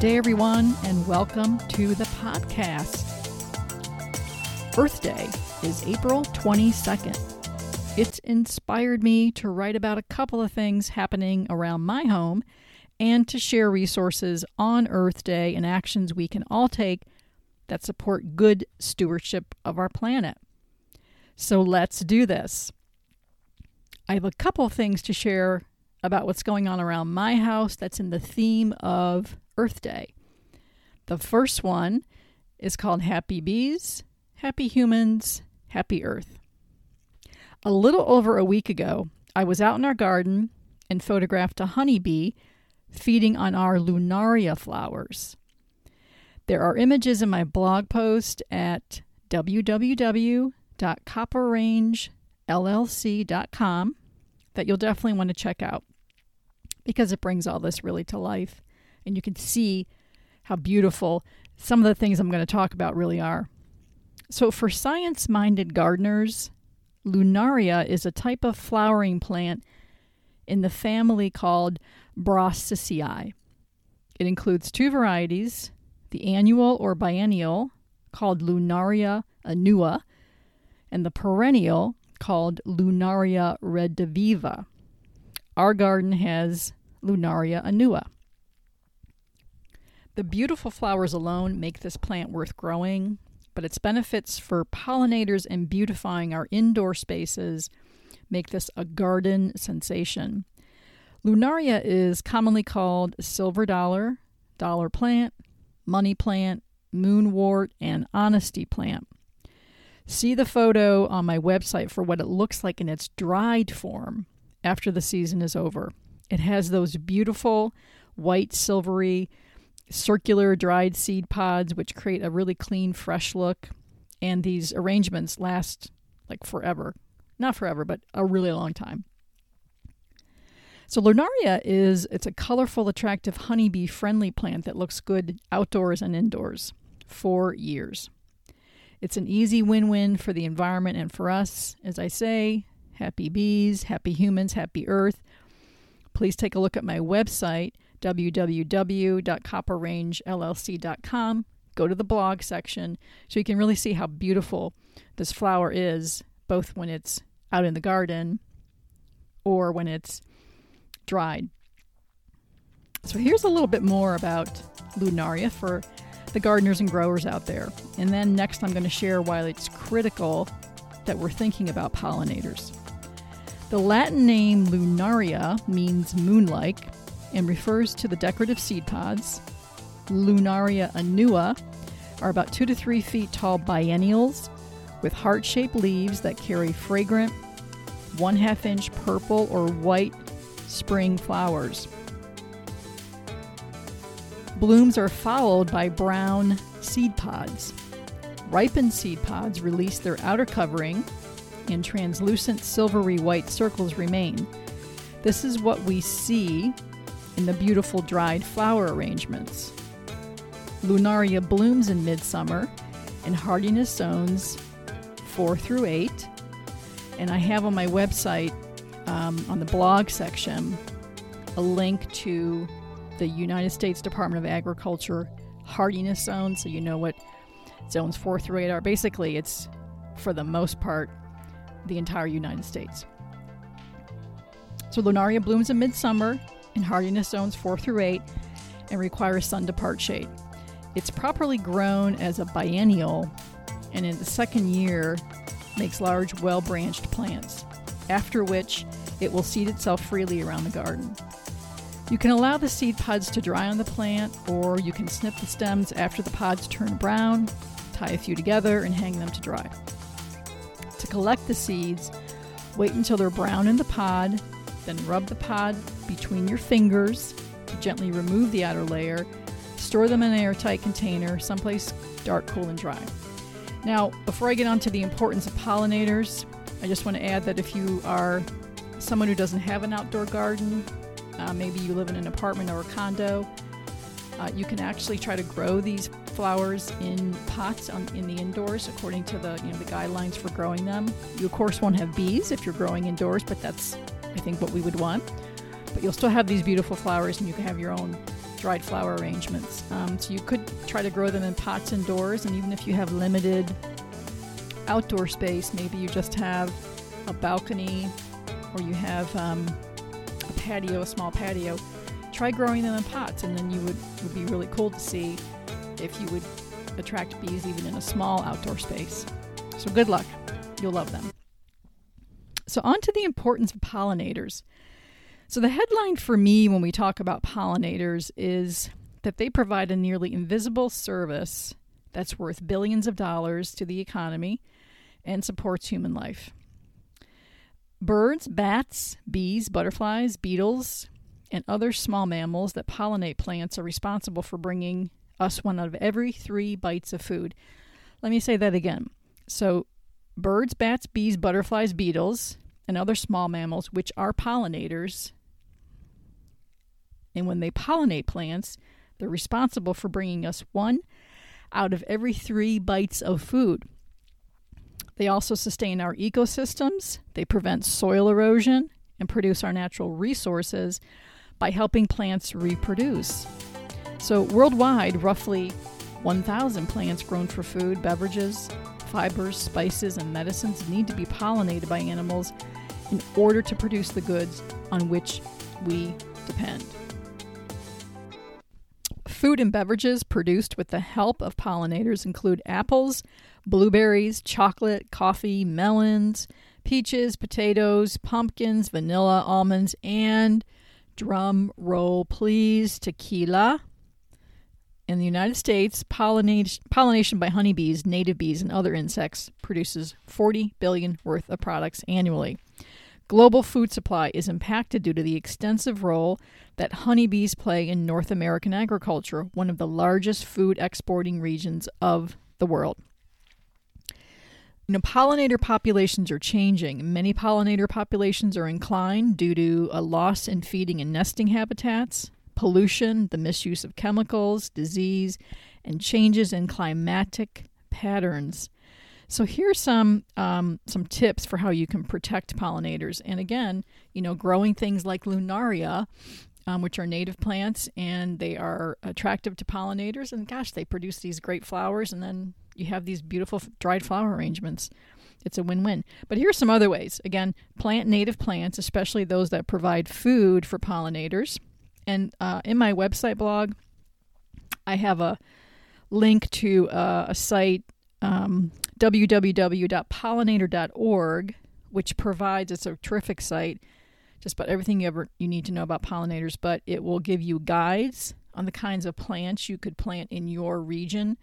Day, everyone, and welcome to the podcast. Earth Day is April 22nd. It's inspired me to write about a couple of things happening around my home and to share resources on Earth Day and actions we can all take that support good stewardship of our planet. So let's do this. I have a couple of things to share about what's going on around my house that's in the theme of Earth Day. The first one is called Happy Bees, Happy Humans, Happy Earth. A little over a week ago, I was out in our garden and photographed a honeybee feeding on our lunaria flowers. There are images in my blog post at www.copperrangellc.com that you'll definitely want to check out because it brings all this really to life. And you can see how beautiful some of the things I'm going to talk about really are. So, for science minded gardeners, lunaria is a type of flowering plant in the family called Brassicaceae. It includes two varieties the annual or biennial, called Lunaria annua, and the perennial, called Lunaria rediviva. Our garden has Lunaria annua. The beautiful flowers alone make this plant worth growing, but its benefits for pollinators and beautifying our indoor spaces make this a garden sensation. Lunaria is commonly called silver dollar, dollar plant, money plant, moonwort, and honesty plant. See the photo on my website for what it looks like in its dried form after the season is over. It has those beautiful white, silvery, circular dried seed pods, which create a really clean, fresh look. And these arrangements last like forever. Not forever, but a really long time. So Lunaria is it's a colorful, attractive honeybee friendly plant that looks good outdoors and indoors for years. It's an easy win-win for the environment and for us. As I say, happy bees, happy humans, happy earth. Please take a look at my website www.copperrangellc.com. Go to the blog section so you can really see how beautiful this flower is, both when it's out in the garden or when it's dried. So here's a little bit more about Lunaria for the gardeners and growers out there. And then next, I'm going to share why it's critical that we're thinking about pollinators. The Latin name Lunaria means moon-like and refers to the decorative seed pods. Lunaria annua are about two to three feet tall biennials with heart shaped leaves that carry fragrant, one half inch purple or white spring flowers. Blooms are followed by brown seed pods. Ripened seed pods release their outer covering, and translucent silvery white circles remain. This is what we see in the beautiful dried flower arrangements. Lunaria blooms in midsummer in hardiness zones 4 through 8. And I have on my website um, on the blog section a link to the United States Department of Agriculture hardiness zone, so you know what zones four through eight are. Basically, it's for the most part the entire United States. So Lunaria blooms in midsummer in hardiness zones four through eight and requires sun to part shade. It's properly grown as a biennial and in the second year makes large, well branched plants, after which it will seed itself freely around the garden. You can allow the seed pods to dry on the plant, or you can snip the stems after the pods turn brown, tie a few together, and hang them to dry. To collect the seeds, wait until they're brown in the pod, then rub the pod between your fingers to gently remove the outer layer. Store them in an airtight container, someplace dark, cool, and dry. Now, before I get on to the importance of pollinators, I just want to add that if you are someone who doesn't have an outdoor garden, uh, maybe you live in an apartment or a condo, uh, you can actually try to grow these flowers in pots on, in the indoors according to the you know the guidelines for growing them. You of course won't have bees if you're growing indoors, but that's I think what we would want. But you'll still have these beautiful flowers, and you can have your own dried flower arrangements. Um, so you could try to grow them in pots indoors, and even if you have limited outdoor space, maybe you just have a balcony or you have um, a patio, a small patio, try growing them in pots, and then you would would be really cool to see if you would attract bees even in a small outdoor space. So good luck. You'll love them. So on to the importance of pollinators. So the headline for me when we talk about pollinators is that they provide a nearly invisible service that's worth billions of dollars to the economy and supports human life. Birds, bats, bees, butterflies, beetles, and other small mammals that pollinate plants are responsible for bringing us one out of every three bites of food. Let me say that again. So, birds, bats, bees, butterflies, beetles, and other small mammals, which are pollinators, and when they pollinate plants, they're responsible for bringing us one out of every three bites of food. They also sustain our ecosystems, they prevent soil erosion, and produce our natural resources by helping plants reproduce. So, worldwide, roughly 1,000 plants grown for food, beverages, fibers, spices, and medicines need to be pollinated by animals in order to produce the goods on which we depend. Food and beverages produced with the help of pollinators include apples, blueberries, chocolate, coffee, melons, peaches, potatoes, pumpkins, vanilla, almonds, and drum roll please, tequila. In the United States, pollination, pollination by honeybees, native bees, and other insects produces 40 billion worth of products annually. Global food supply is impacted due to the extensive role that honeybees play in North American agriculture, one of the largest food exporting regions of the world. You know, pollinator populations are changing. Many pollinator populations are inclined due to a loss in feeding and nesting habitats, pollution, the misuse of chemicals, disease, and changes in climatic patterns. So here's some um, some tips for how you can protect pollinators. And again, you know, growing things like lunaria, um, which are native plants, and they are attractive to pollinators. And gosh, they produce these great flowers, and then you have these beautiful dried flower arrangements. It's a win win. But here's some other ways. Again, plant native plants, especially those that provide food for pollinators. And uh, in my website blog, I have a link to uh, a site, um, www.pollinator.org, which provides, it's a terrific site, just about everything you ever you need to know about pollinators, but it will give you guides on the kinds of plants you could plant in your region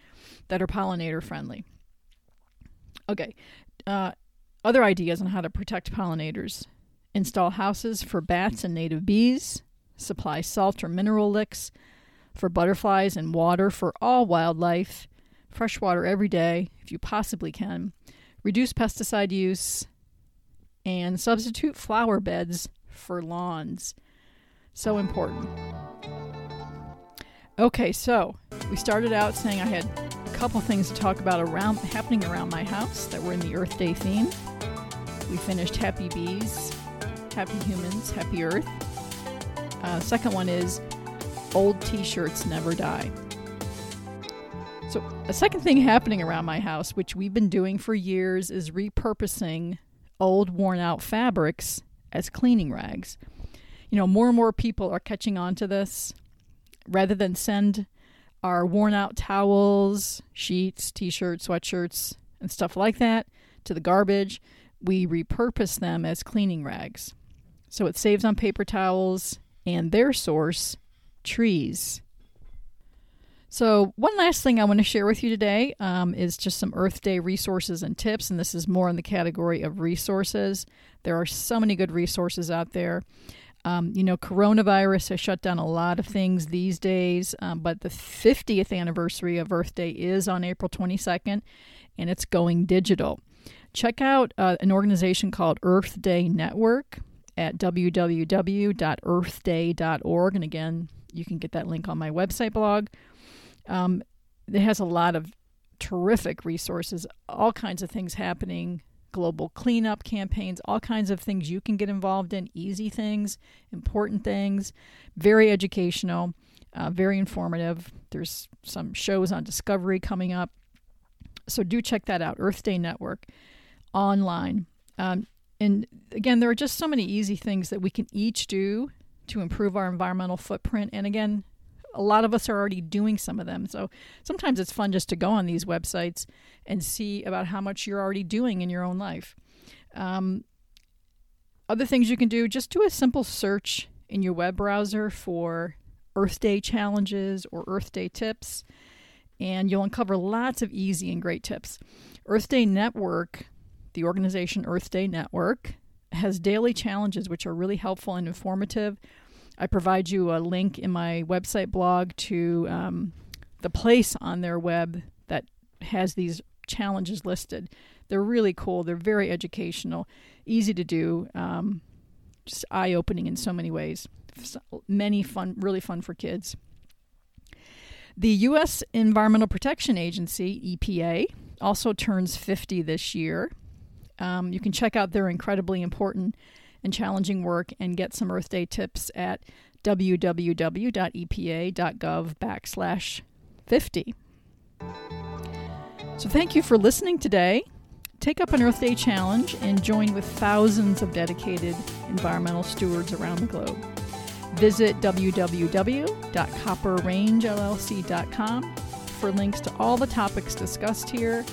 that are pollinator friendly. Okay, uh, other ideas on how to protect pollinators install houses for bats and native bees, supply salt or mineral licks for butterflies and water for all wildlife, fresh water every day if you possibly can, reduce pesticide use, and substitute flower beds for lawns. So important. Okay, so we started out saying I had a couple things to talk about around happening around my house that were in the Earth Day theme. We finished Happy Bees, Happy Humans, Happy Earth. Uh, second one is Old T-shirts never die. So a second thing happening around my house, which we've been doing for years, is repurposing old, worn-out fabrics as cleaning rags. You know, more and more people are catching on to this rather than send our worn out towels, sheets, t shirts, sweatshirts, and stuff like that to the garbage, we repurpose them as cleaning rags. So it saves on paper towels and their source, trees. So, one last thing I want to share with you today um, is just some Earth Day resources and tips, and this is more in the category of resources. There are so many good resources out there. Um, you know, coronavirus has shut down a lot of things these days, um, but the 50th anniversary of Earth Day is on April 22nd, and it's going digital. Check out uh, an organization called Earth Day Network at www.earthday.org. And again, you can get that link on my website blog. Um, it has a lot of terrific resources, all kinds of things happening global cleanup campaigns, all kinds of things you can get involved in, easy things, important things, very educational. Uh, very informative. There's some shows on Discovery coming up. So do check that out, Earth Day Network online. Um, and again, there are just so many easy things that we can each do to improve our environmental footprint. And again, a lot of us are already doing some of them. So sometimes it's fun just to go on these websites and see about how much you're already doing in your own life. Um, other things you can do just do a simple search in your web browser for Earth Day challenges or Earth Day tips, and you'll uncover lots of easy and great tips. Earth Day Network, the organization Earth Day Network, has daily challenges which are really helpful and informative. I provide you a link in my website blog to um, the place on their web that has these challenges listed. They're really cool. They're very educational, easy to do, um, just eye opening in so many ways. Many fun, really fun for kids. The U.S. Environmental Protection Agency, EPA, also turns 50 this year. Um, you can check out their incredibly important and challenging work and get some Earth Day tips at www.epa.gov backslash 50. So thank you for listening today. Take up an Earth Day challenge and join with thousands of dedicated environmental stewards around the globe. Visit www.copperrangellc.com for links to all the topics discussed here,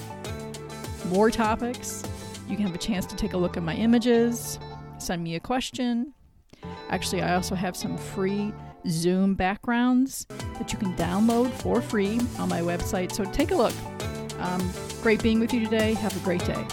more topics. You can have a chance to take a look at my images, send me a question. Actually, I also have some free Zoom backgrounds that you can download for free on my website. So take a look. Um, great being with you today. Have a great day.